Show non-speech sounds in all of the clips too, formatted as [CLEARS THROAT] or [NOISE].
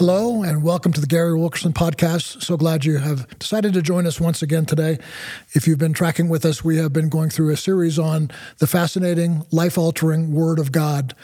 Hello, and welcome to the Gary Wilkerson podcast. So glad you have decided to join us once again today. If you've been tracking with us, we have been going through a series on the fascinating, life altering Word of God,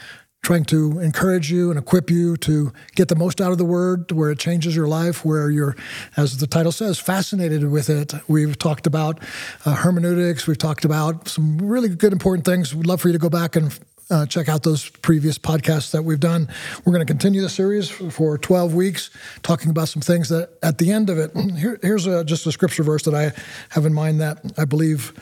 trying to encourage you and equip you to get the most out of the Word, where it changes your life, where you're, as the title says, fascinated with it. We've talked about uh, hermeneutics, we've talked about some really good, important things. We'd love for you to go back and uh, check out those previous podcasts that we've done. We're going to continue the series for 12 weeks, talking about some things that at the end of it, [CLEARS THROAT] here, here's a, just a scripture verse that I have in mind that I believe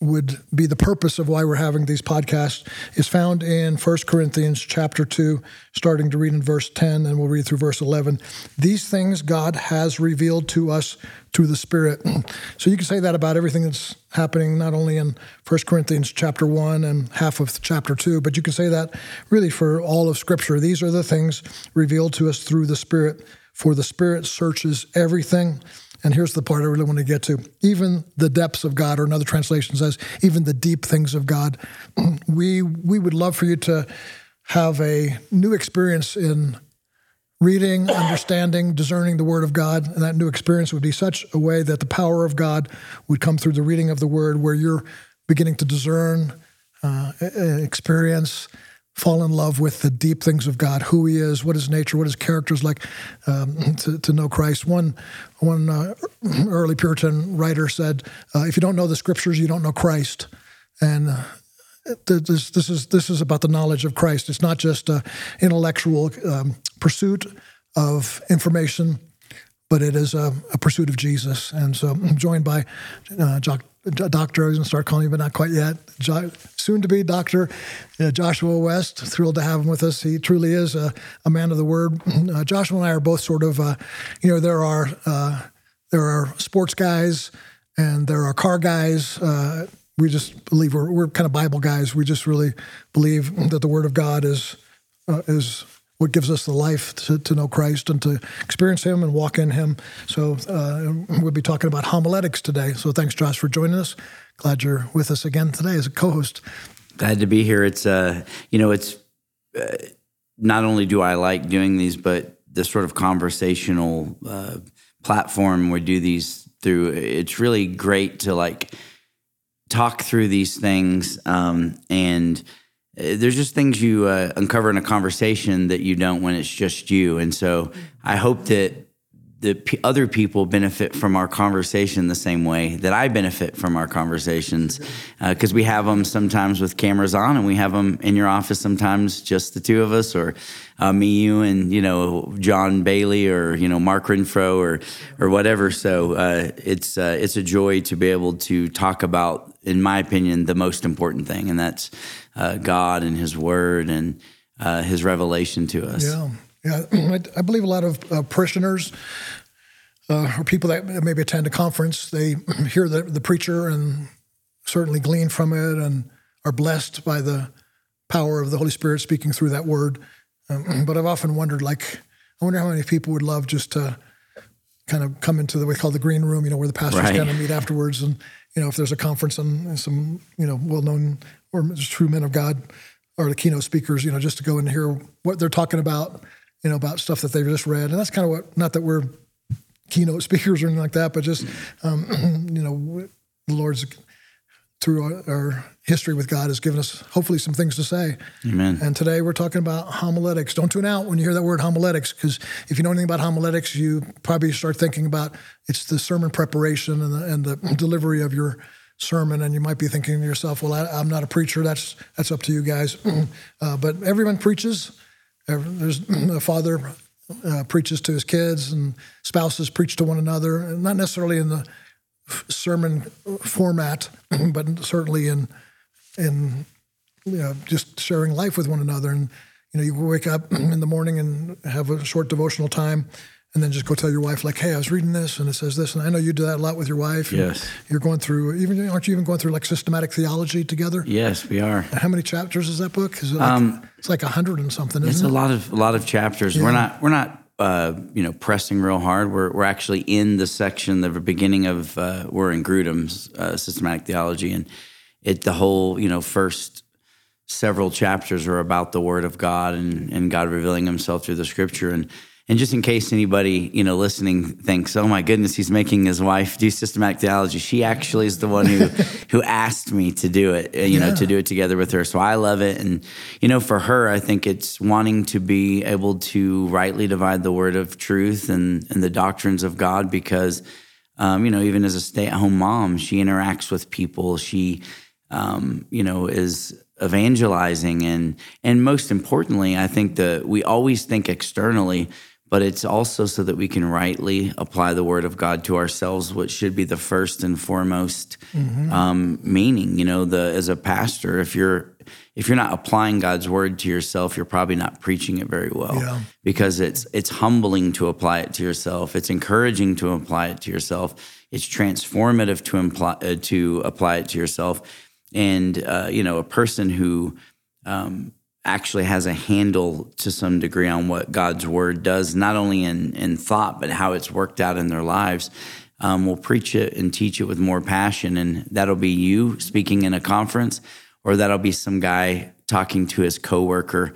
would be the purpose of why we're having these podcasts is found in 1 Corinthians chapter 2 starting to read in verse 10 and we'll read through verse 11 these things God has revealed to us through the spirit. [CLEARS THROAT] So you can say that about everything that's happening not only in 1 Corinthians chapter 1 and half of chapter 2 but you can say that really for all of scripture. These are the things revealed to us through the spirit. For the spirit searches everything and here's the part I really want to get to. Even the depths of God, or another translation says, even the deep things of God. [CLEARS THROAT] We we would love for you to have a new experience in reading, understanding, discerning the Word of God. And that new experience would be such a way that the power of God would come through the reading of the Word, where you're beginning to discern, uh, experience, fall in love with the deep things of God, who He is, what His nature, what His character is like, um, [CLEARS THROAT] to, to, know Christ. One one uh, [CLEARS THROAT] early Puritan writer said, uh, "If you don't know the Scriptures, you don't know Christ." And uh, this, this is this is about the knowledge of Christ. It's not just an intellectual um, pursuit of information, but it is a, a, pursuit of Jesus. And so [CLEARS THROAT] I'm joined by uh, doctor. I was going to start calling you, but not quite yet. Jo- soon to be uh, Joshua West. Thrilled to have him with us. He truly is a, a man of the word. [CLEARS THROAT] Uh, Joshua and I are both sort of, uh, you know, there are uh, there are sports guys and there are car guys. Uh, we just believe we're, we're kind of Bible guys. We just really believe that the Word of God is uh, is what gives us the life to, to know Christ and to experience Him and walk in Him. So uh, we'll be talking about homiletics today. So thanks, Josh, for joining us. Glad you're with us again today as a co-host. Glad to be here. It's uh, you know, it's uh, not only do I like doing these, but the sort of conversational uh, platform we do these through. It's really great to like talk through these things um, and there's just things you uh, uncover in a conversation that you don't when it's just you. And so I hope that the p- other people benefit from our conversation the same way that I benefit from our conversations because uh, we have them sometimes with cameras on and we have them in your office sometimes just the two of us or uh, me, you, and you know John Bailey or you know Mark Renfro or or whatever. So uh, it's uh, it's a joy to be able to talk about, in my opinion, the most important thing, and that's uh, God and His Word and uh, His revelation to us. Yeah, yeah. [CLEARS THROAT] I, I believe a lot of uh, parishioners or people that maybe attend a conference, they [CLEARS THROAT] hear the, the preacher and certainly glean from it and are blessed by the power of the Holy Spirit speaking through that word. Um, [CLEARS THROAT] but I've often wondered, like, I wonder how many people would love just to kind of come into the we call the green room, you know, where the pastors right. kind of meet afterwards, and you know, if there's a conference and some you know well-known or true men of God or the keynote speakers, you know, just to go and hear what they're talking about, you know, about stuff that they've just read, and that's kind of what. Not that we're keynote [LAUGHS] speakers or anything like that, but just um, [CLEARS THROAT] you know, the Lord's through our, our, history with God has given us hopefully some things to say. Amen. And today we're talking about homiletics. Don't tune out when you hear that word homiletics, because if you know anything about homiletics, you probably start thinking about it's the sermon preparation and the, and the [CLEARS THROAT] delivery of your sermon, and you might be thinking to yourself, "Well, I, am not a preacher. That's that's up to you guys." [CLEARS THROAT] uh, but everyone preaches. There's [CLEARS THROAT] a father uh, preaches to his kids, and spouses preach to one another, not necessarily in the sermon format, [CLEARS THROAT] but certainly in in you know, just sharing life with one another. And you know, you wake up in the morning and have a short devotional time, and then just go tell your wife, like, "Hey, I was reading this, and it says this." And I know you do that a lot with your wife. Yes, you're going through even aren't you even going through like systematic theology together? Yes, we are. And how many chapters is that book? Is it like, um, it's like a hundred and something? it's a it? lot of a lot of chapters. Yeah. We're not we're not uh, you know, pressing real hard. We're, we're actually in the section, the beginning of, uh, we're in Grudem's uh, systematic theology, and it the whole, you know, first several chapters are about the Word of God and, and God revealing Himself through the Scripture, and and just in case anybody, you know, listening thinks, "Oh my goodness, he's making his wife do systematic theology," she actually is the one who [LAUGHS] who asked me to do it. Uh, you yeah. know, to do it together with her. So I love it, and you know, for her, I think it's wanting to be able to rightly divide the word of truth and and the doctrines of God, because um, you know, even as a stay-at-home mom, she interacts with people. She, um, you know, is evangelizing and and most importantly, I think that we always think externally but it's also so that we can rightly apply the word of God to ourselves, which should be the first and foremost mm-hmm. um, meaning. You know, the as a pastor, if you're if you're not applying God's word to yourself, you're probably not preaching it very well. Yeah. Because it's it's humbling to apply it to yourself. It's encouraging to apply it to yourself. It's transformative to imply uh, to apply it to yourself. And uh, you know, a person who um, actually has a handle to some degree on what God's word does, not only in, in thought, but how it's worked out in their lives. Um, we'll preach it and teach it with more passion. And that'll be you speaking in a conference, or that'll be some guy talking to his coworker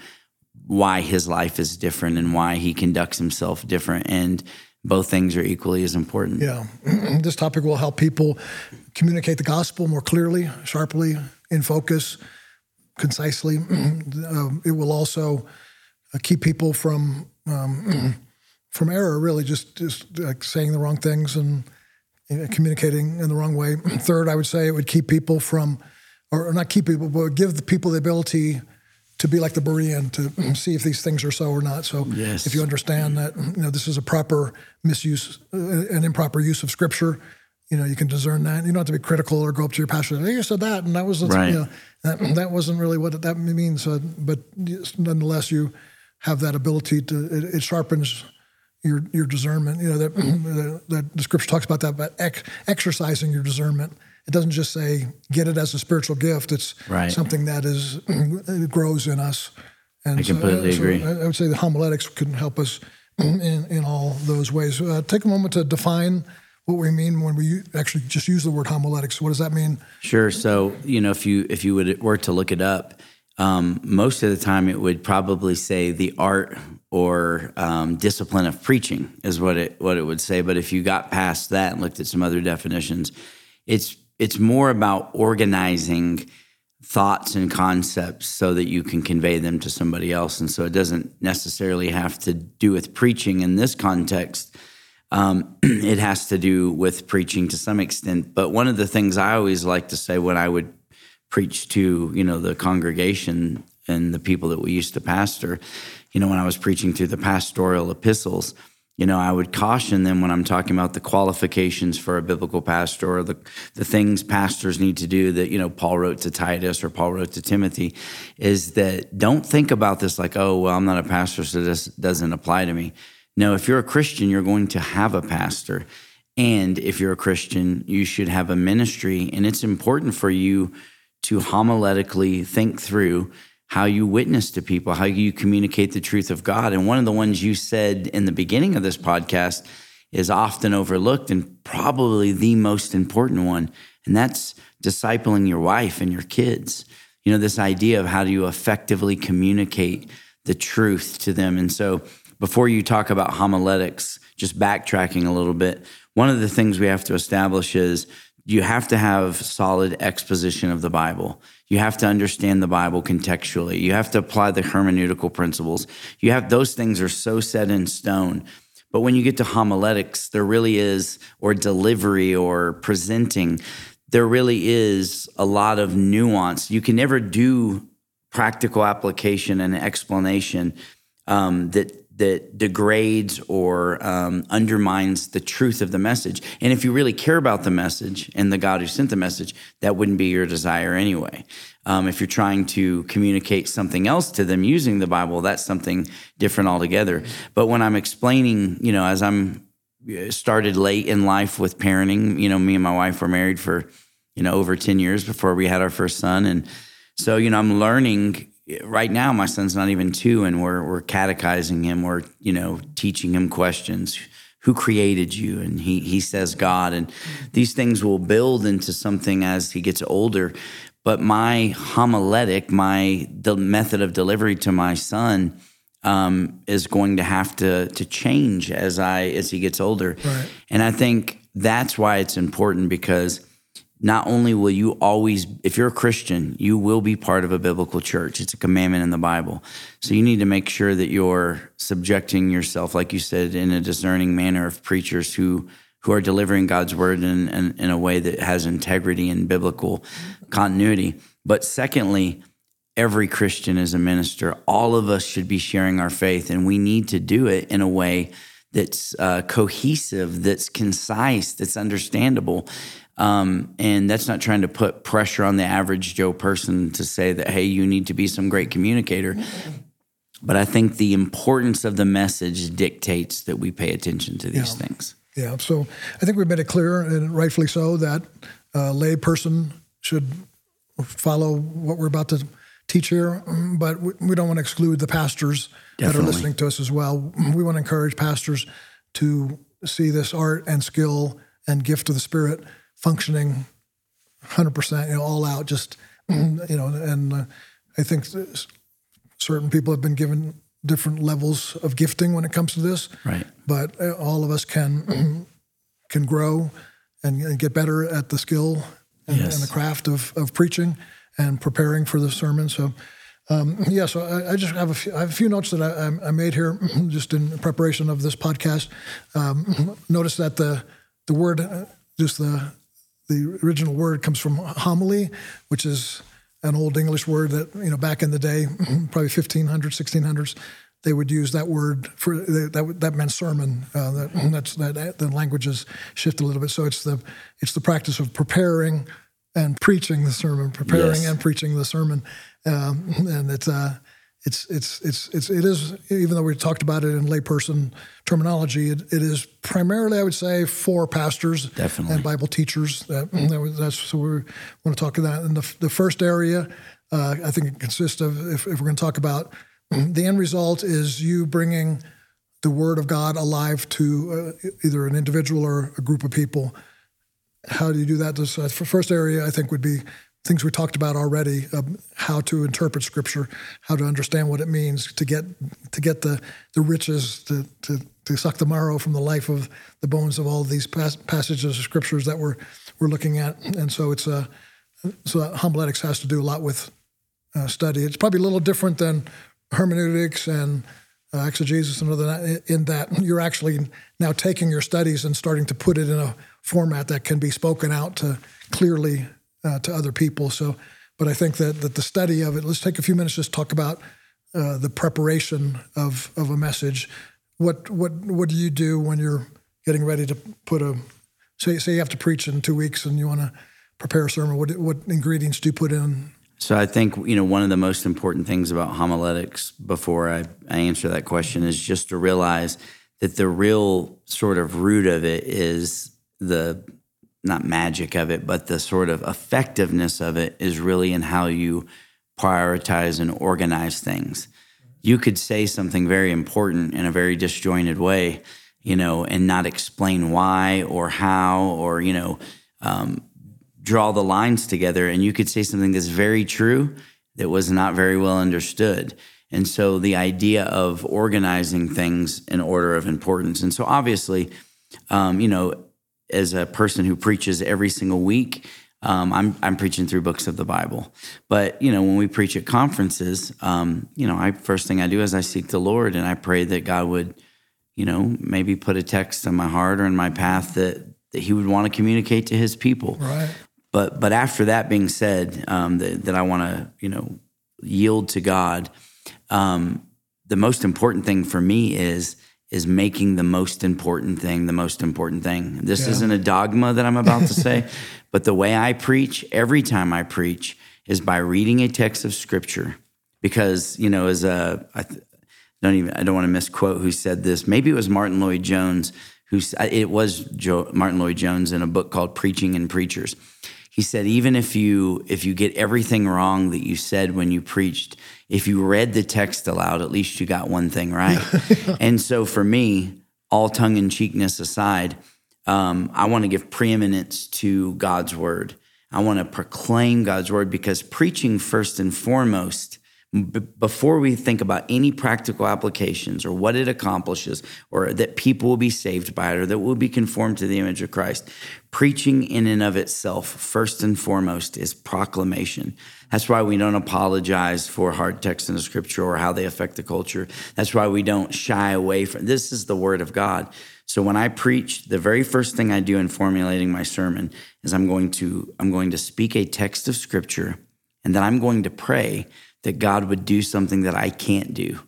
why his life is different and why he conducts himself different. And both things are equally as important. Yeah. [CLEARS THROAT] this topic will help people communicate the gospel more clearly, sharply, in focus concisely. [CLEARS THROAT] um, it will also uh, keep people from um, [CLEARS THROAT] from error. Really, just just like saying the wrong things and you know, communicating in the wrong way. [CLEARS THROAT] Third, I would say it would keep people from, or not keep people, but give the people the ability to be like the Berean to see if these things are so or not. So, yes. if you understand that you know this is a proper misuse, uh, an improper use of Scripture you know, you can discern that. You don't have to be critical or go up to your pastor. Hey, you said that, and that was right. you know, that, that wasn't really what that means. But nonetheless, you have that ability to. It, it sharpens your your discernment. You know that, [CLEARS THROAT] that the scripture talks about that, but ex, exercising your discernment. It doesn't just say get it as a spiritual gift. It's right. something that is [CLEARS THROAT] it grows in us. And I completely so, agree. I would say the homiletics can help us [CLEARS THROAT] in in all those ways. Uh, take a moment to define what we mean when we actually just use the word homiletics. What does that mean? Sure. So you know, if you if you would were to look it up, um, most of the time it would probably say the art or um, discipline of preaching is what it what it would say. But if you got past that and looked at some other definitions, it's it's more about organizing thoughts and concepts so that you can convey them to somebody else. And so it doesn't necessarily have to do with preaching in this context um, [CLEARS THROAT] it has to do with preaching to some extent. But one of the things I always like to say when I would preach to, you know, the congregation and the people that we used to pastor, you know, when I was preaching through the pastoral epistles, you know, I would caution them when I'm talking about the qualifications for a biblical pastor or the, the things pastors need to do that, you know, Paul wrote to Titus or Paul wrote to Timothy is that don't think about this like, oh, well, I'm not a pastor, so this doesn't apply to me no, if you're a Christian, you're going to have a pastor. And if you're a Christian, you should have a ministry. And it's important for you to homiletically think through how you witness to people, how you communicate the truth of God. And one of the ones you said in the beginning of this podcast is often overlooked and probably the most important one. And that's discipling your wife and your kids. You know, this idea of how do you effectively communicate the truth to them. And so, before you talk about homiletics, just backtracking a little bit, one of the things we have to establish is you have to have solid exposition of the Bible. You have to understand the Bible contextually. You have to apply the hermeneutical principles. You have those things are so set in stone. But when you get to homiletics, there really is, or delivery or presenting, there really is a lot of nuance. You can never do practical application and explanation um, that that degrades or um, undermines the truth of the message. And if you really care about the message and the God who sent the message, that wouldn't be your desire anyway. Um, if you're trying to communicate something else to them using the Bible, that's something different altogether. But when I'm explaining, you know, as I'm uh, started late in life with parenting, you know, me and my wife were married for, you know, over 10 years before we had our first son. And so, you know, I'm learning right now my son's not even two and we're we're catechizing him. We're you know teaching him questions. Who created you? And he he says god. And these things will build into something as he gets older. But my homiletic my the method of delivery to my son um, is going to have to to change as I as he gets older. Right. And I think that's why it's important because not only will you always, if you're a Christian, you will be part of a biblical church. It's a commandment in the Bible. So you need to make sure that you're subjecting yourself, like you said, in a discerning manner of preachers who who are delivering God's word in, in, in a way that has integrity and biblical continuity. But secondly, every Christian is a minister. All of us should be sharing our faith, and we need to do it in a way that's uh, cohesive, that's concise, that's understandable. Um, and that's not trying to put pressure on the average Joe person to say that, hey, you need to be some great communicator. But I think the importance of the message dictates that we pay attention to these Yeah. things. Yeah, so I think we've made it clear, and rightfully so, that a lay person should follow what we're about to teach here, but we we don't want to exclude the pastors that are listening to us as well. We want to encourage pastors to see this art and skill and gift of the Spirit functioning 100%, you know, all out, just, [CLEARS THROAT] you know, and uh, I think certain people have been given different levels of gifting when it comes to this Right. but uh, all of us can [CLEARS THROAT] can grow and, and get better at the skill and, Yes. and the craft of, of preaching and preparing for the sermon. So, um, yeah, so I, I just have a few, I have a few notes that I, I- made here [CLEARS THROAT] just in preparation of this podcast. Um, notice that the the word, uh, just the the original word comes from homily, which is an old English word that you know back in the day, [CLEARS THROAT] probably 1500s, 1600s, they would use that word for that. That meant sermon. Uh, that [CLEARS THROAT] that's that the languages shift a little bit. So it's the it's the practice of preparing and preaching the sermon, preparing Yes. and preaching the sermon, um, and it's uh, it's it's it's it's it is even though we talked about it in layperson terminology, it, it is primarily I would say for pastors Definitely. and Bible teachers. That, [CLEARS THROAT] that that's so we want to talk about. And the the first area, uh, I think it consists of if, if we're going to talk about [CLEARS THROAT] the end result is you bringing the Word of God alive to uh, either an individual or a group of people. How do you do that? This uh, first area, I think would be things we talked about already: um, how to interpret Scripture, how to understand what it means to get to get the the riches to to, to suck the marrow from the life of the bones of all these pas- passages of Scriptures that we're we're looking at. And so it's a so homiletics has to do a lot with uh, study. It's probably a little different than hermeneutics and uh, exegesis and other in that you're actually now taking your studies and starting to put it in a format that can be spoken out to clearly uh, to other people. So, but I think that that the study of it. Let's take a few minutes just talk about uh, the preparation of of a message. What what what do you do when you're getting ready to put a say say you have to preach in two weeks and you want to prepare a sermon? What what ingredients do you put in? So I think you know one of the most important things about homiletics before I, I answer that question is just to realize that the real sort of root of it is the not magic of it, but the sort of effectiveness of it is really in how you prioritize and organize things. You could say something very important in a very disjointed way, you know, and not explain why or how or you know um, draw the lines together and you could say something that's very true that was not very well understood. And so the idea of organizing things in order of importance. And so obviously, um, you know, as a person who preaches every single week, um, I'm I'm preaching through books of the Bible. But you know, when we preach at conferences, um, you know, I first thing I do is I seek the Lord and I pray that God would, you know, maybe put a text in my heart or in my path that that He would want to communicate to His people. Right. But but after that being said, um, that, that I want to you know yield to God. Um, the most important thing for me is is making the most important thing the most important thing. This Yeah. isn't a dogma that I'm about to say, [LAUGHS] but the way I preach every time I preach is by reading a text of Scripture. Because you know, as a I th- don't even I don't want to misquote who said this. Maybe it was Martyn Lloyd-Jones who it was Joe, Martyn Lloyd-Jones in a book called Preaching and Preachers. He said even if you if you get everything wrong that you said when you preached, if you read the text aloud, at least you got one thing right. [LAUGHS] and so for me, all tongue in cheekness aside, um, I want to give preeminence to God's word. I want to proclaim God's word because preaching first and foremost B- before we think about any practical applications or what it accomplishes or that people will be saved by it or that will be conformed to the image of Christ, preaching in and of itself, first and foremost, is proclamation. That's why we don't apologize for hard texts in the scripture or how they affect the culture. That's why we don't shy away from this is the word of God. So when I preach, the very first thing I do in formulating my sermon is I'm going to I'm going to speak a text of scripture and then I'm going to pray that God would do something that I can't do.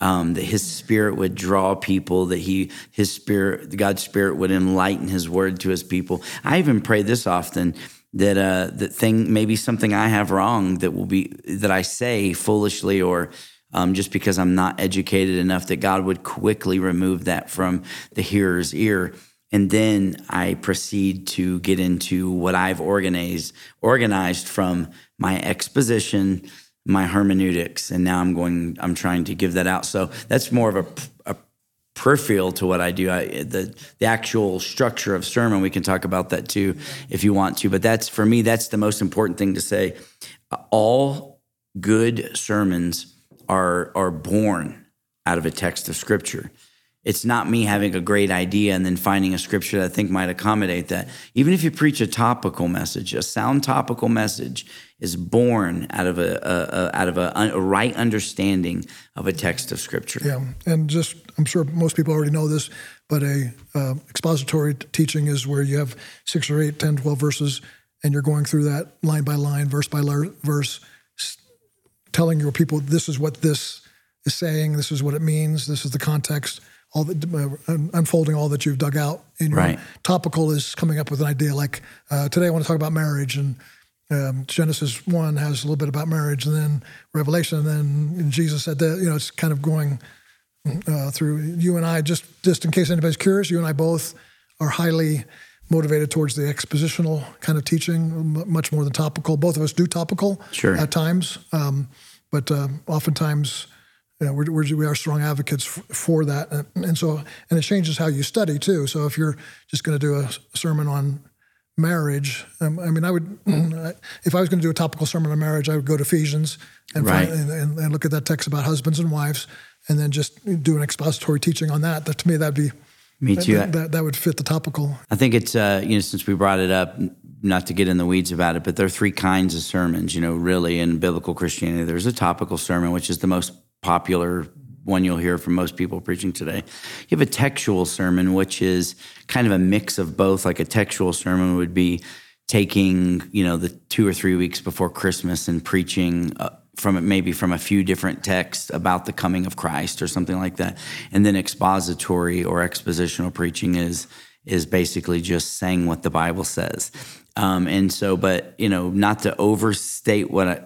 Um, that his spirit would draw people, that he, his spirit, God's spirit would enlighten his word to his people. I even pray this often that uh, that thing, maybe something I have wrong that will be that I say foolishly or um, just because I'm not educated enough, that God would quickly remove that from the hearer's ear. And then I proceed to get into what I've organized, organized from my exposition, my hermeneutics, and now I'm going. I'm trying to give that out. So that's more of a, a peripheral to what I do. I, the the actual structure of sermon, we can talk about that too if you want to. But that's for me. That's the most important thing to say. All good sermons are are born out of a text of scripture. It's not me having a great idea and then finding a scripture that I think might accommodate that. Even if you preach a topical message, a sound topical message is born out of a, a, a out of a, a, right understanding of a text of scripture. Yeah, and just I'm sure most people already know this, but a uh, expository teaching is where you have six or eight, 10, 12 verses, and you're going through that line by line, verse by verse telling your people this is what this is saying, this is what it means, this is the context, all the uh, unfolding all that you've dug out. In your right. topical is coming up with an idea like uh, today I want to talk about marriage and. Um, Genesis one has a little bit about marriage, and then Revelation, and then Jesus said that you know it's kind of going uh, through you and I. Just just in case anybody's curious, you and I both are highly motivated towards the expositional kind of teaching, much more than topical. Both of us do topical sure. at times, um, but uh, oftentimes you know, we're, we're, we are strong advocates f- for that. And, and, so, and it changes how you study too. So if you're just going to do a sermon on marriage, um, I mean, I would, [CLEARS THROAT] if I was going to do a topical sermon on marriage, I would go to Ephesians and, right. find, and, and, look at that text about husbands and wives, and then just do an expository teaching on that. That to me, that'd be me too. That, that, that, would fit the topical. I think it's uh, you know since we brought it up, not to get in the weeds about it, but there are three kinds of sermons. You know, really in biblical Christianity, there's a topical sermon, which is the most popular one you'll hear from most people preaching today. You have a textual sermon, which is kind of a mix of both. Like a textual sermon would be taking you know the two or three weeks before Christmas and preaching. Uh, from maybe from a few different texts about the coming of Christ or something like that. And then expository or expositional preaching is is basically just saying what the Bible says. Um, and so, but you know, not to overstate what I,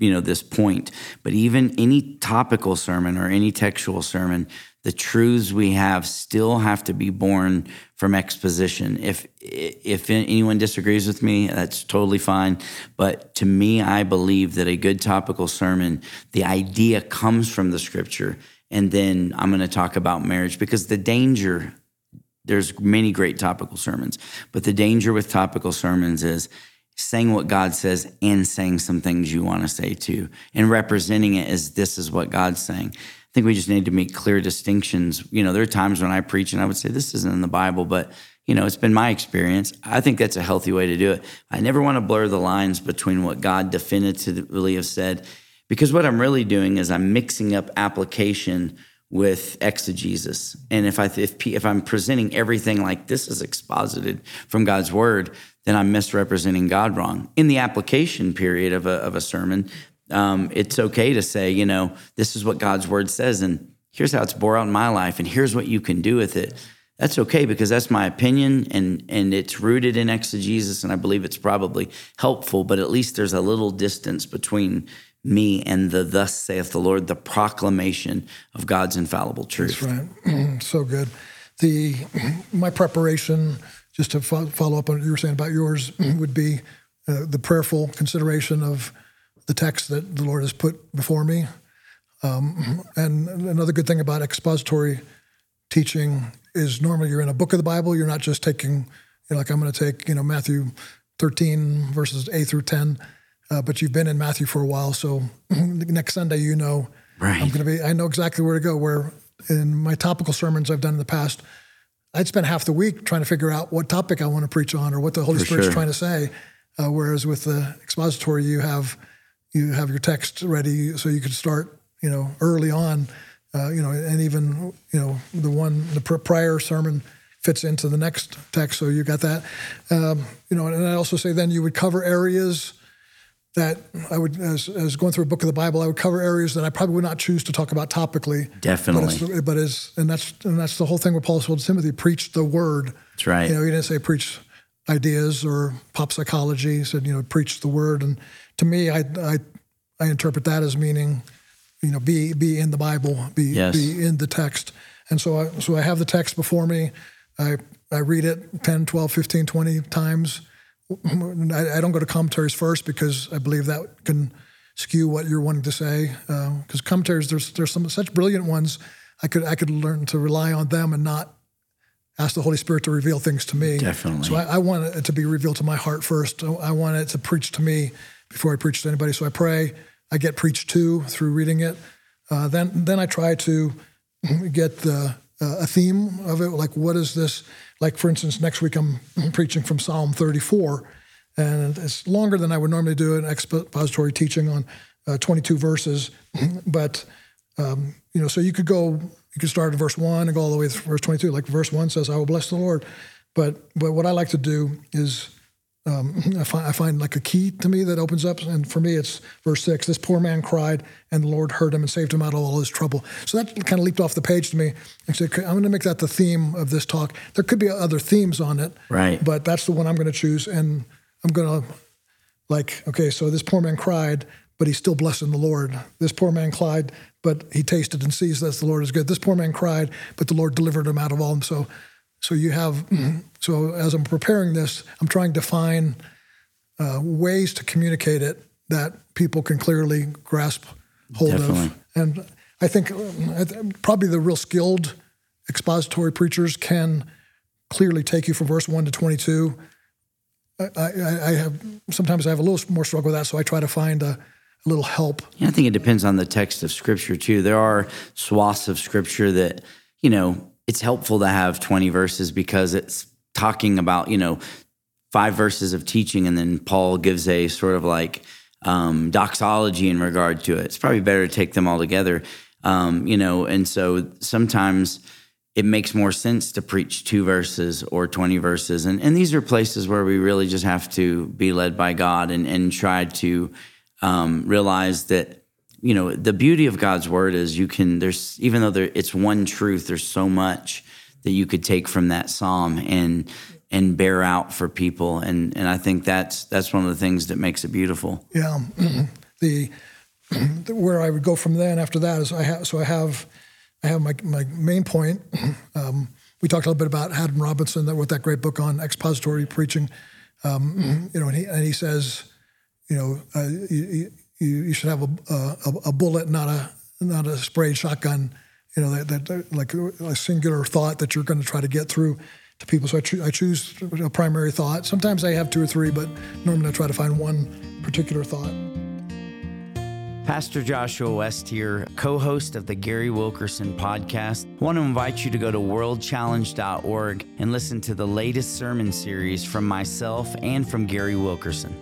you know this point, but even any topical sermon or any textual sermon, the truths we have still have to be born from exposition. If if anyone disagrees with me, that's totally fine. But to me, I believe that a good topical sermon, the idea comes from the scripture, and then I'm going to talk about marriage because the danger. There's many great topical sermons, but the danger with topical sermons is saying what God says and saying some things you want to say too, and representing it as this is what God's saying. I think we just need to make clear distinctions. You know, there are times when I preach and I would say, this isn't in the Bible, but, you know, it's been my experience. I think that's a healthy way to do it. I never want to blur the lines between what God definitively has said, because what I'm really doing is I'm mixing up application with exegesis. And if I if, if I'm presenting everything like this is exposited from God's word, then I'm misrepresenting God wrong. In the application period of a, of a sermon, um, it's okay to say, you know, this is what God's word says, and here's how it's bore out in my life, and here's what you can do with it. That's okay because that's my opinion, and and it's rooted in exegesis, and I believe it's probably helpful. But at least there's a little distance between me and the "Thus saith the Lord," the proclamation of God's infallible truth. That's right. [CLEARS THROAT] so good. The my preparation, just to follow up on what you were saying about yours, [CLEARS THROAT] would be uh, the prayerful consideration of the text that the Lord has put before me. Um, and another good thing about expository teaching is normally you're in a book of the Bible. You're not just taking, you know, like I'm going to take, you know, Matthew 13 verses A through 10. Uh, but you've been in Matthew for a while, so [CLEARS THROAT] next Sunday you know Right. I'm going to be. I know exactly where to go. Where in my topical sermons I've done in the past, I'd spend half the week trying to figure out what topic I want to preach on or what the Holy For Spirit's sure. trying to say. Uh, whereas with the expository, you have you have your text ready, so you can start you know early on. Uh, you know, and even you know the one the pr- prior sermon fits into the next text, so you got that. Um, you know, and I also say then you would cover areas that I would, as, as going through a book of the Bible, I would cover areas that I probably would not choose to talk about topically. Definitely. But, it's, but is and that's and that's the whole thing with Paul told Timothy: preach the word. That's right. You know, he didn't say preach ideas or pop psychology. He said, you know, preach the word. And to me, I I, I interpret that as meaning, you know, be be in the Bible, be Yes. be in the text. And so I so I have the text before me. I I read it 10, 12, 15, 20 times. I, don't go to commentaries first because I believe that can skew what you're wanting to say. Because commentaries, there's there's some such brilliant ones. I could I could learn to rely on them and not ask the Holy Spirit to reveal things to me. Definitely. So I, I want it to be revealed to my heart first. I want it to preach to me before I preach to anybody. So I pray. I get preached to through reading it. Uh, then then I try to get the uh, a theme of it. Like what is this? Like for instance, next week I'm preaching from Psalm 34, and it's longer than I would normally do an expository teaching on uh, 22 verses. [LAUGHS] but um, you know, so you could go, you could start at verse one and go all the way to verse 22. Like verse one says, "I will bless the Lord." But but what I like to do is um, I, find, I find like a key to me that opens up. And for me, it's verse six. This poor man cried, and the Lord heard him and saved him out of all his trouble. So that kind of leaped off the page to me. I said, "Okay, I'm going to make that the theme of this talk. There could be other themes on it, Right. But that's the one I'm going to choose, and I'm going to like, okay, so this poor man cried, but he's still blessing the Lord. This poor man cried, but he tasted and sees that the Lord is good. This poor man cried, but the Lord delivered him out of all. them. So, so you have. So as I'm preparing this, I'm trying to find uh, ways to communicate it that people can clearly grasp hold Definitely. of. And I think probably the real skilled expository preachers can clearly take you from verse one to 22 I, I, I have sometimes I have a little more struggle with that, so I try to find a, a little help. Yeah, I think it depends on the text of scripture too. There are swaths of scripture that, you know, it's helpful to have 20 verses because it's talking about, you know, five verses of teaching and then Paul gives a sort of like um, doxology in regard to it. It's probably better to take them all together. Um, you know, and so sometimes it makes more sense to preach two verses or 20 verses. And, and these are places where we really just have to be led by God and, and try to um, realize that, you know, the beauty of God's word is you can, there's, even though there, it's one truth, there's so much that you could take from that psalm and, and bear out for people. And, and I think that's, that's one of the things that makes it beautiful. Yeah, [CLEARS THROAT] [CLEARS THROAT] the where I would go from then after that is I have so I have I have my my main point. [CLEARS THROAT] Um, we talked a little bit about Haddon Robinson that wrote that great book on expository preaching. Um, you know, and he and he says, you know, uh, you, you should have a, a a bullet, not a not a sprayed shotgun. You know, that, that, like a singular thought that you're going to try to get through to people. So I, choo- I choose a primary thought. Sometimes I have two or three, but normally I try to find one particular thought. Pastor Joshua West here, co host of the Gary Wilkerson podcast. I want to invite you to go to worldchallenge.org and listen to the latest sermon series from myself and from Gary Wilkerson.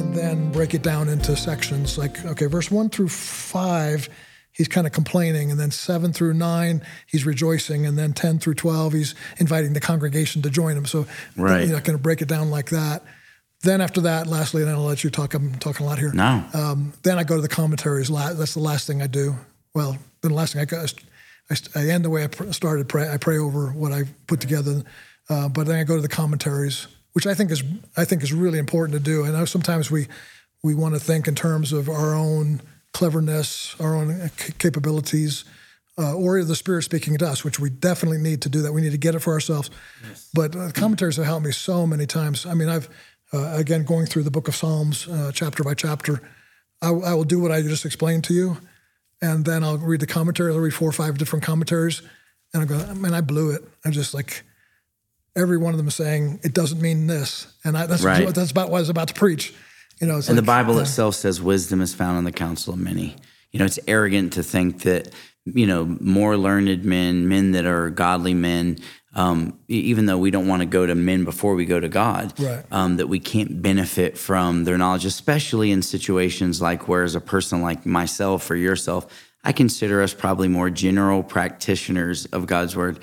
And then break it down into sections. Like, okay, verse one through five, he's kind of complaining, and then seven through nine, he's rejoicing, and then ten through twelve, he's inviting the congregation to join him. So, Right. you're not going to break it down like that. Then after that, lastly, and I'll let you talk. I'm talking a lot here. No. Um, then I go to the commentaries. That's the last thing I do. Well, then the last thing I go, I, I end the way I started. Pray, I pray over what I put together, uh, but then I go to the commentaries, which I think is I think is really important to do. I know sometimes we we want to think in terms of our own cleverness, our own c- capabilities, uh, or the Spirit speaking to us, which we definitely need to do that. We need to get it for ourselves. But uh, commentaries have helped me so many times. I mean, I've uh, again going through the Book of Psalms uh, chapter by chapter. I, I will do what I just explained to you, and then I'll read the commentary. I'll read four or five different commentaries, and I go, man, I blew it. I'm just like, every one of them saying it doesn't mean this, and I, that's Right. that's about what I was about to preach. You know, And like, the Bible uh, itself says wisdom is found in the counsel of many. You know, it's arrogant to think that, you know, more learned men, men that are godly men, um, even though we don't want to go to men before we go to God, Right. um, that we can't benefit from their knowledge, especially in situations like where, as a person like myself or yourself, I consider us probably more general practitioners of God's word.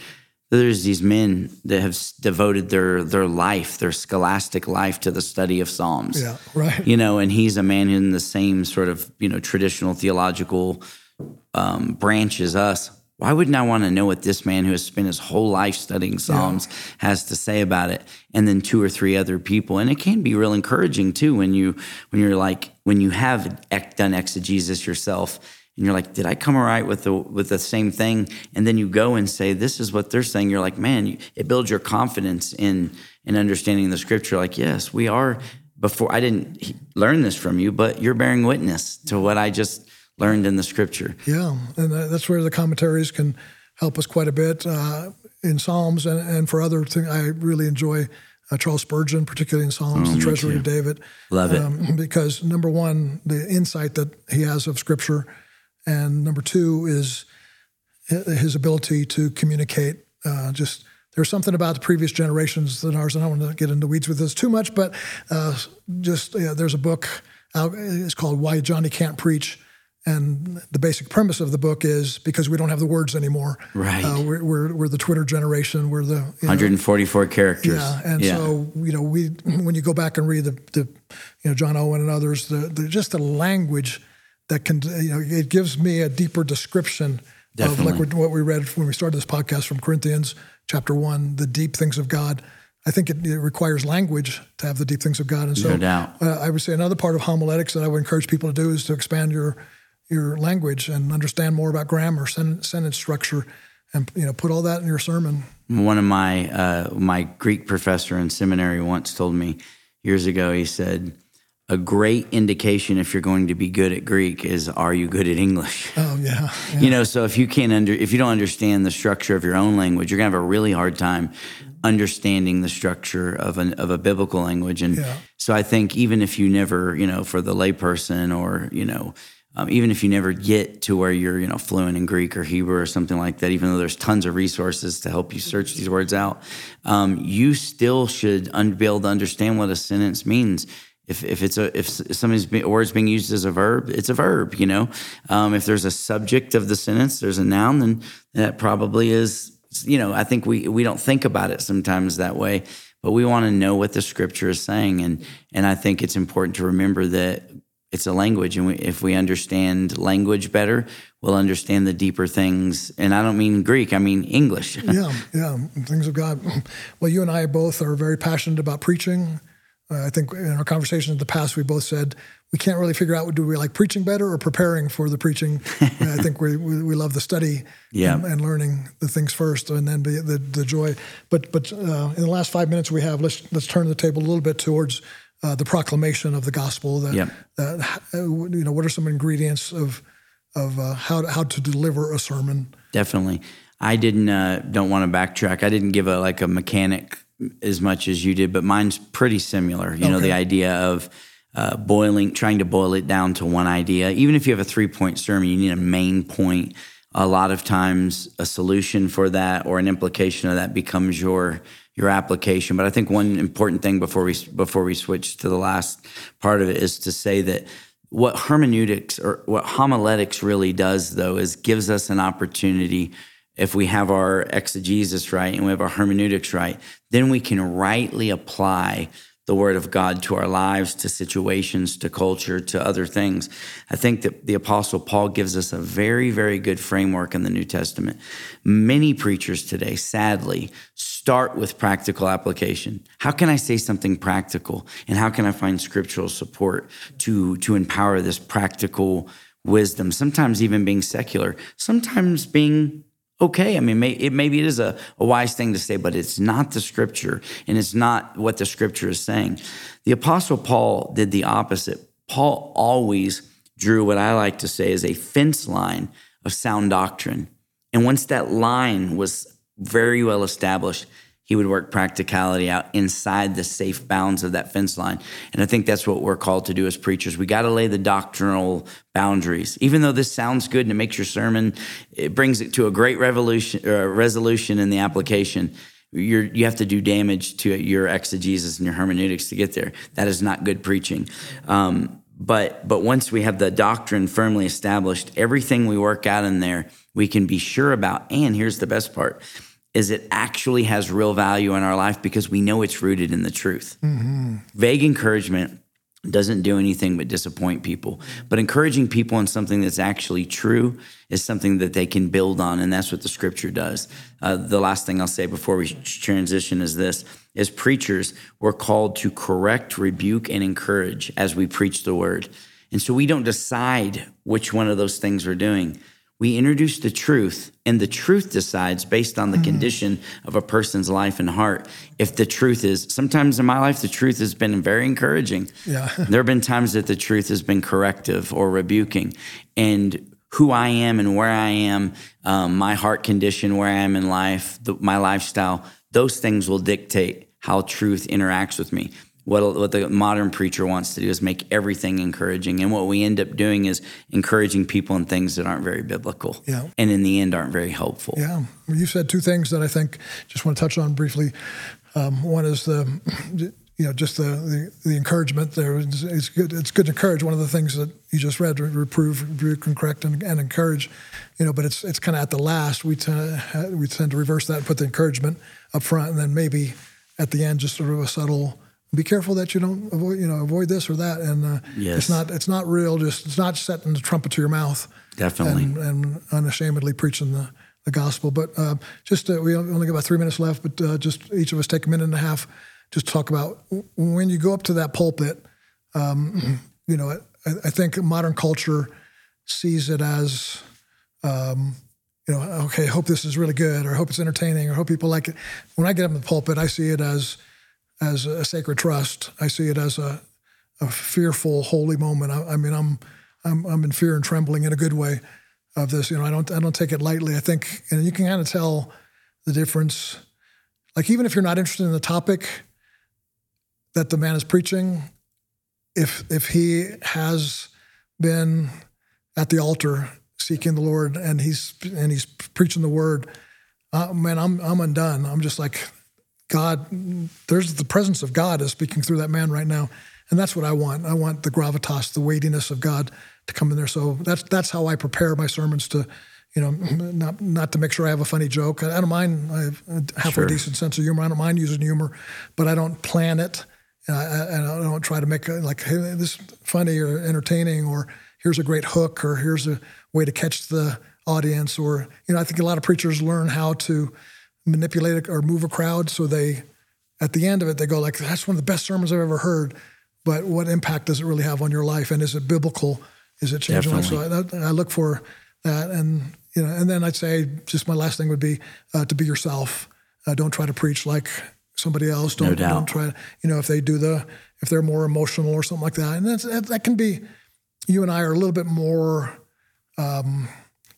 There's these men that have devoted their their life, their scholastic life, to the study of Psalms yeah, right. you know, and he's a man in the same sort of you know traditional theological um, branch as us. Why wouldn't I want to know what this man who has spent his whole life studying Psalms has to say about it? And then two or three other people, and it can be real encouraging too when you when you're like when you have done exegesis yourself, and you're like, did I come all right with the with the same thing? And then you go and say, this is what they're saying. You're like, man, you, it builds your confidence in in understanding the scripture. Like, yes, we are. Before I didn't learn this from you, but you're bearing witness to what I just learned in the scripture. Yeah, and that's where the commentaries can help us quite a bit uh, in Psalms and, and for other things. I really enjoy uh, Charles Spurgeon, particularly in Psalms, the Treasury of David. Oh, Love it. Um, because number one, the insight that he has of Scripture, and number two is his ability to communicate. Uh, just there's something about the previous generations than ours, and I don't want to get into weeds with this too much, but uh, just yeah, there's a book out. It's called "Why Johnny Can't Preach." And the basic premise of the book is because we don't have the words anymore. Right. Uh, we're, we're, we're the Twitter generation. We're the you know, 144 characters. yeah, and so you know, we when you go back and read the, the you know John Owen and others, the, the just the language that can you know it gives me a deeper description of like what we read when we started this podcast from Corinthians chapter one, the deep things of God. I think it, it requires language to have the deep things of God, and so No doubt. uh, I would say another part of homiletics that I would encourage people to do is to expand your your language and understand more about grammar, sentence, sentence structure, and you know put all that in your sermon. One of my uh, my Greek professor in seminary once told me years ago. He said, "A great indication if you're going to be good at Greek is are you good at English." Oh yeah, yeah. [LAUGHS] You know, so if you can't under if you don't understand the structure of your own language, you're gonna have a really hard time understanding the structure of an of a biblical language. And Yeah. so I think even if you never, you know, for the layperson or you know. Um, even if you never get to where you're, you know, fluent in Greek or Hebrew or something like that, even though there's tons of resources to help you search these words out, um, you still should un- be able to understand what a sentence means. If, if it's a if somebody's be, a word's being used as a verb, it's a verb. You know, um, if there's a subject of the sentence, there's a noun, then that probably is. You know, I think we we don't think about it sometimes that way, but we want to know what the scripture is saying, and and I think it's important to remember that it's a language, and we, if we understand language better, we'll understand the deeper things. And I don't mean Greek; I mean English. yeah, yeah, things of God. Well, you and I both are very passionate about preaching. Uh, I think in our conversations in the past, we both said we can't really figure out do we like preaching better or preparing for the preaching. [LAUGHS] I think we, we we love the study Yeah. and, and learning the things first, and then the the, the joy. But but uh, in the last five minutes we have, let's let's turn the table a little bit towards. Uh, the proclamation of the gospel. That, Yep. that uh, you know, what are some ingredients of of uh, how to, how to deliver a sermon? Definitely. I didn't uh, don't want to backtrack. I didn't give a like a mechanic as much as you did, but mine's pretty similar. You know, the idea of uh, boiling, trying to boil it down to one idea. Even if you have a three point sermon, you need a main point. A lot of times, a solution for that or an implication of that becomes your your application. But I think one important thing before we before we switch to the last part of it is to say that what hermeneutics or what homiletics really does though is gives us an opportunity if we have our exegesis right and we have our hermeneutics right then we can rightly apply the word of god to our lives to situations to culture to other things. I think that the apostle paul gives us a very very good framework in the new testament. Many preachers today sadly start with practical application. How can i say something practical? And how can i find scriptural support to to empower this practical wisdom? Sometimes even being secular. Sometimes being okay. I mean may, it, maybe it is a, a wise thing to say but it's not the scripture and it's not what the scripture is saying. The apostle paul did the opposite. Paul always drew what i like to say is a fence line of sound doctrine. And once that line was very well established he would work practicality out inside the safe bounds of that fence line. And I think that's what we're called to do as preachers. We got to lay the doctrinal boundaries. Even though this sounds good and it makes your sermon, it brings it to a great revolution, uh, resolution in the application. You're, you have to do damage to your exegesis and your hermeneutics to get there. That is not good preaching. Um, but but once we have the doctrine firmly established, everything we work out in there, we can be sure about. And here's the best part: is it actually has real value in our life because we know it's rooted in the truth. Mm-hmm. Vague encouragement doesn't do anything but disappoint people. But encouraging people in something that's actually true is something that they can build on, and that's what the scripture does. Uh, the last thing I'll say before we transition is this: as preachers, we're called to correct, rebuke, and encourage as we preach the word. And so we don't decide which one of those things we're doing we introduce the truth, and the truth decides based on the mm-hmm. condition of a person's life and heart. If the truth is, sometimes in my life, the truth has been very encouraging. Yeah. [LAUGHS] there have been times that the truth has been corrective or rebuking. And who I am and where I am, um, my heart condition, where I am in life, the, my lifestyle, those things will dictate how truth interacts with me what, what the modern preacher wants to do is make everything encouraging. And what we end up doing is encouraging people in things that aren't very biblical. Yeah. And in the end, aren't very helpful. Yeah. Well, you said two things that I think just want to touch on briefly. Um, one is the, you know, just the, the, the encouragement there. It's, it's, good. It's good to encourage. One of the things that you just read, reprove, rebuke, and correct, and, and encourage. You know, but it's it's kind of at the last we tend we tend to reverse that and put the encouragement up front, and then maybe at the end just sort of a subtle be careful that you don't avoid you know avoid this or that. And uh, yes. it's not it's not real. Just it's not setting the trumpet to your mouth. Definitely. And, and unashamedly preaching the, the gospel. But uh, just uh, we only got about three minutes left but uh, just each of us take a minute and a half just talk about when you go up to that pulpit um, you know I, I, think modern culture sees it as um, you know okay I hope this is really good or I hope it's entertaining or I hope people like it. When I get up in the pulpit I see it as as a sacred trust. I see it as a, a fearful, holy moment. I, I mean, I'm, I'm, I'm in fear and trembling in a good way of this. You know, I don't, I don't take it lightly. I think, and you can kind of tell the difference. Like, even if you're not interested in the topic that the man is preaching, if, if he has been at the altar seeking the Lord and he's, and he's preaching the word, uh, man, I'm, I'm undone. I'm just like, God, there's the presence of God is speaking through that man right now. And that's what I want. I want the gravitas, the weightiness of God to come in there. So that's that's how I prepare my sermons to, you know, [LAUGHS] not not to make sure I have a funny joke. I, don't mind. I have a halfway sure. decent sense of humor. I don't mind using humor, but I don't plan it. And I, I don't try to make it like hey, this funny or entertaining or here's a great hook or here's a way to catch the audience or you know I think a lot of preachers learn how to manipulate or move a crowd. So they at the end of it they go like that's one of the best sermons i've ever heard but what impact does it really have on your life? And is it biblical? Is it changing? Life so I, I, look for that and you know and then i'd say just my last thing would be uh, to be yourself. Uh, don't try to preach like somebody else. Don't, no doubt. don't try you know if they do the if they're more emotional or something like that. And that's, that can be you and i are a little bit more um,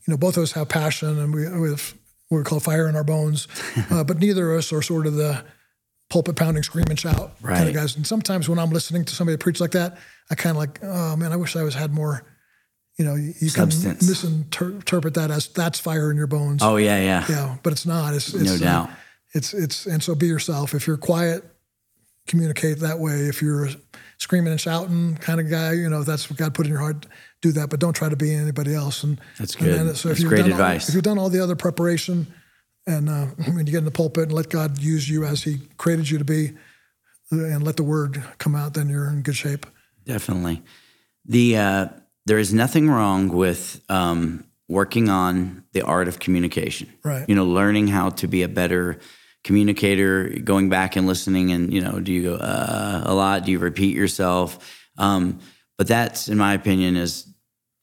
you know both of us have passion and we, we have what we call fire in our bones. [LAUGHS] Uh, but neither of us are sort of the pulpit pounding, scream and shout right. kind of guys. And sometimes when I'm listening to somebody preach like that, I kind of like, oh man, I wish I was had more. You know, you, you can misinterpret that as that's fire in your bones. Oh yeah, yeah, yeah. But it's not. It's, it's no uh, doubt. it's it's and so be yourself. If you're quiet, communicate that way. If you're screaming and shouting kind of guy, you know, that's what God put in your heart do that, but don't try to be anybody else. And that's good. And then, so that's great advice. All, if you've done all the other preparation, and uh, [LAUGHS] when you get in the pulpit and let God use you as He created you to be, and let the word come out, then you're in good shape. Definitely. The uh, there is nothing wrong with um, working on the art of communication. Right. You know, learning how to be a better communicator, going back and listening, and you know, do you go uh, a lot? Do you repeat yourself? Um, but that's, in my opinion, is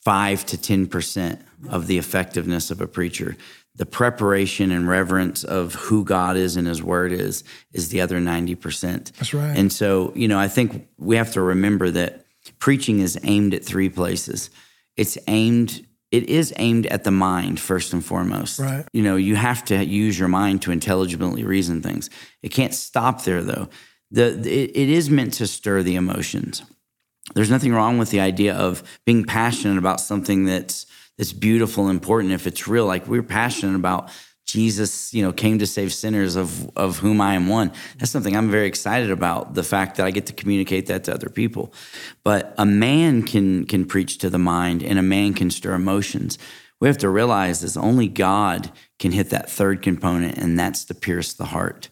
five to 10% of the effectiveness of a preacher. The preparation and reverence of who God is and his word is, is the other 90%. That's right. And so, you know, I think we have to remember that preaching is aimed at three places. It's aimed it is aimed at the mind first and foremost. Right. You know, you have to use your mind to intelligently reason things. It can't stop there though. The it, it is meant to stir the emotions. There's nothing wrong with the idea of being passionate about something that's that's beautiful and important if it's real. Like we're passionate about Jesus, you know, came to save sinners of of whom I am one. That's something I'm very excited about. The fact that I get to communicate that to other people. But a man can can preach to the mind, and a man can stir emotions. We have to realize is only God can hit that third component, and that's to pierce the heart.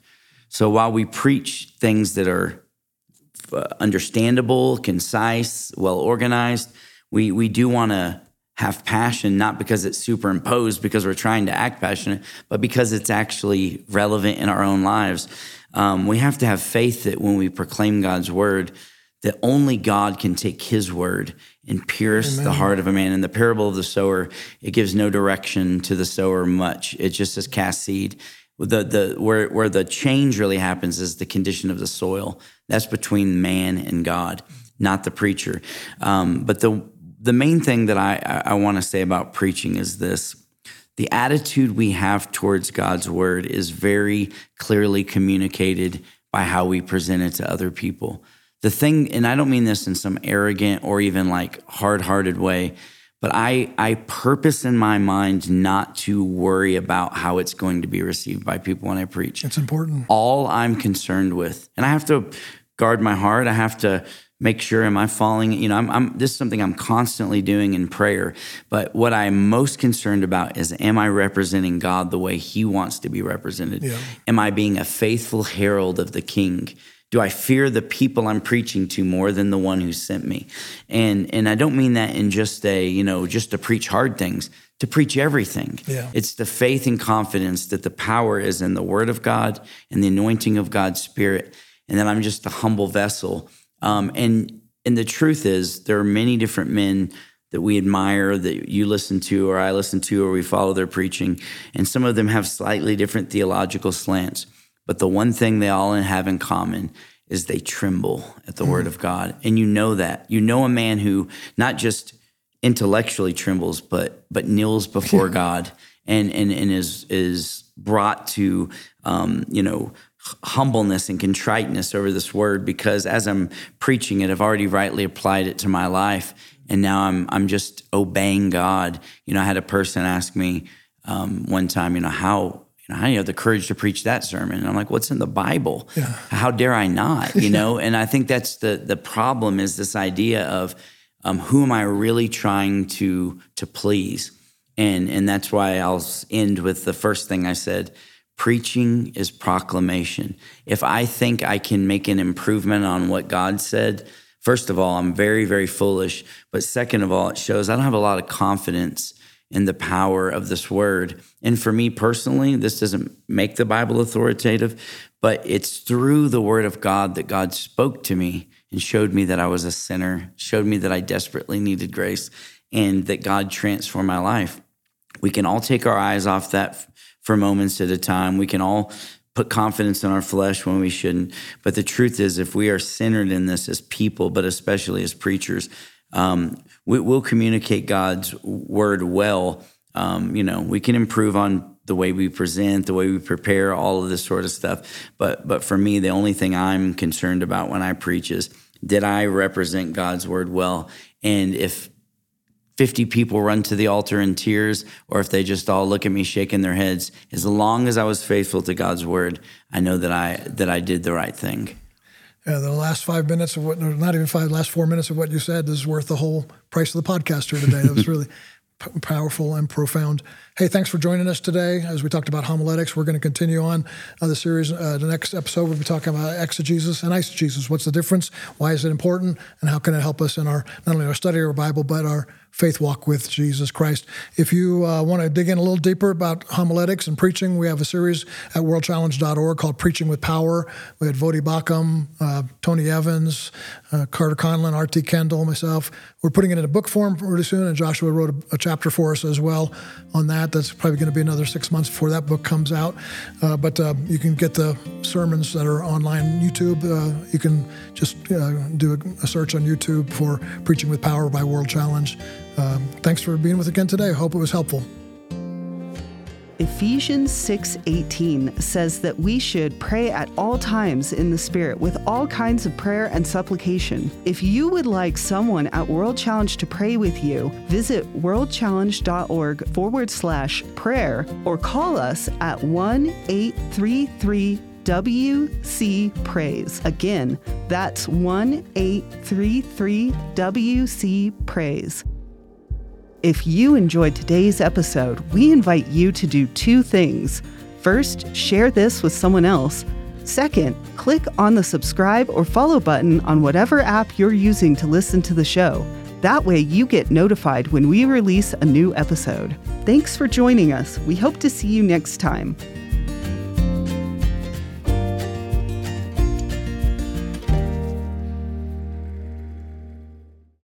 So while we preach things that are uh, understandable, concise, well organized, we we do want to have passion, not because it's superimposed, because we're trying to act passionate, but because it's actually relevant in our own lives. Um, we have to have faith that when we proclaim God's word, that only God can take his word and pierce Amen. the heart of a man. In the parable of the sower, it gives no direction to the sower much. It just says cast seed. The, the, where, where the change really happens is the condition of the soil. That's between man and God, not the preacher. Um, but the, the main thing that I, I want to say about preaching is this the attitude we have towards God's word is very clearly communicated by how we present it to other people. The thing, and I don't mean this in some arrogant or even like hard hearted way, but I, I purpose in my mind not to worry about how it's going to be received by people when I preach. It's important. All I'm concerned with, and I have to guard my heart, I have to make sure am I falling? You know, I'm, I'm, this is something I'm constantly doing in prayer. But what I'm most concerned about is am I representing God the way He wants to be represented? Yeah. Am I being a faithful herald of the King? Do I fear the people I'm preaching to more than the one who sent me? And and I don't mean that in just a you know just to preach hard things. To preach everything. Yeah. It's the faith and confidence that the power is in the Word of God and the anointing of God's Spirit, and that I'm just a humble vessel um, and and the truth is, there are many different men that we admire, that you listen to, or I listen to, or we follow their preaching, and some of them have slightly different theological slants. But the one thing they all have in common is they tremble at the mm. word of God, and you know that. You know a man who not just intellectually trembles, but but kneels before [LAUGHS] God and and and is is brought to um, you know humbleness and contriteness over this word because as I'm preaching it, I've already rightly applied it to my life, and now I'm I'm just obeying God. You know, I had a person ask me um, one time, you know, how you know, how don't have the courage to preach that sermon? And I'm like, what's in the Bible? Yeah. How dare I not? You [LAUGHS] know, and I think that's the the problem is this idea of um, who am I really trying to to please? And and that's why I'll end with the first thing I said Preaching is proclamation. If I think I can make an improvement on what God said, first of all, I'm very, very foolish. But second of all, it shows I don't have a lot of confidence in the power of this word. And for me personally, this doesn't make the Bible authoritative, but it's through the word of God that God spoke to me and showed me that I was a sinner, showed me that I desperately needed grace, and that God transformed my life. We can all take our eyes off that for moments at a time. We can all put confidence in our flesh when we shouldn't. But the truth is, if we are centered in this as people, but especially as preachers, um, we, will communicate God's word well. Um, you know, we can improve on the way we present, the way we prepare, all of this sort of stuff. But but for me, the only thing I'm concerned about when I preach is did I represent God's word well? And if 50 people run to the altar in tears or if they just all look at me shaking their heads as long as i was faithful to god's word i know that i that i did the right thing yeah, the last five minutes of what, not even five, last four minutes of what you said is worth the whole price of the podcast here today. That was [LAUGHS] really p- powerful and profound. Hey, thanks for joining us today. As we talked about homiletics, we're going to continue on uh, the series. Uh, the next episode, we'll be talking about exegesis and eisegesis. What's the difference? Why is it important? And how can it help us in our not only our study of our Bible, but our faith walk with Jesus Christ. If you uh, want to dig in a little deeper about homiletics and preaching, we have a series at worldchallenge.org called Preaching with Power. We had Voddie Baucham, uh, Tony Evans, uh, Carter Conlon, R.T. Kendall, myself. We're putting it in a book form pretty soon, and Joshua wrote a, a chapter for us as well on that that. That's probably going to be another six months before that book comes out. Uh, but uh, you can get the sermons that are online YouTube. Uh, you can just uh, do a, search on YouTube for Preaching with Power by World Challenge. Um, thanks for being with again today. Hope it was helpful. Ephesians 6:18 says that we should pray at all times in the spirit with all kinds of prayer and supplication. If you would like someone at World Challenge to pray with you, visit worldchallenge.org forward slash prayer or call us at 1 833 WC Praise. Again, that's 1 833 WC Praise. If you enjoyed today's episode, we invite you to do two things. First, share this with someone else. Second, click on the subscribe or follow button on whatever app you're using to listen to the show. That way, you get notified when we release a new episode. Thanks for joining us. We hope to see you next time.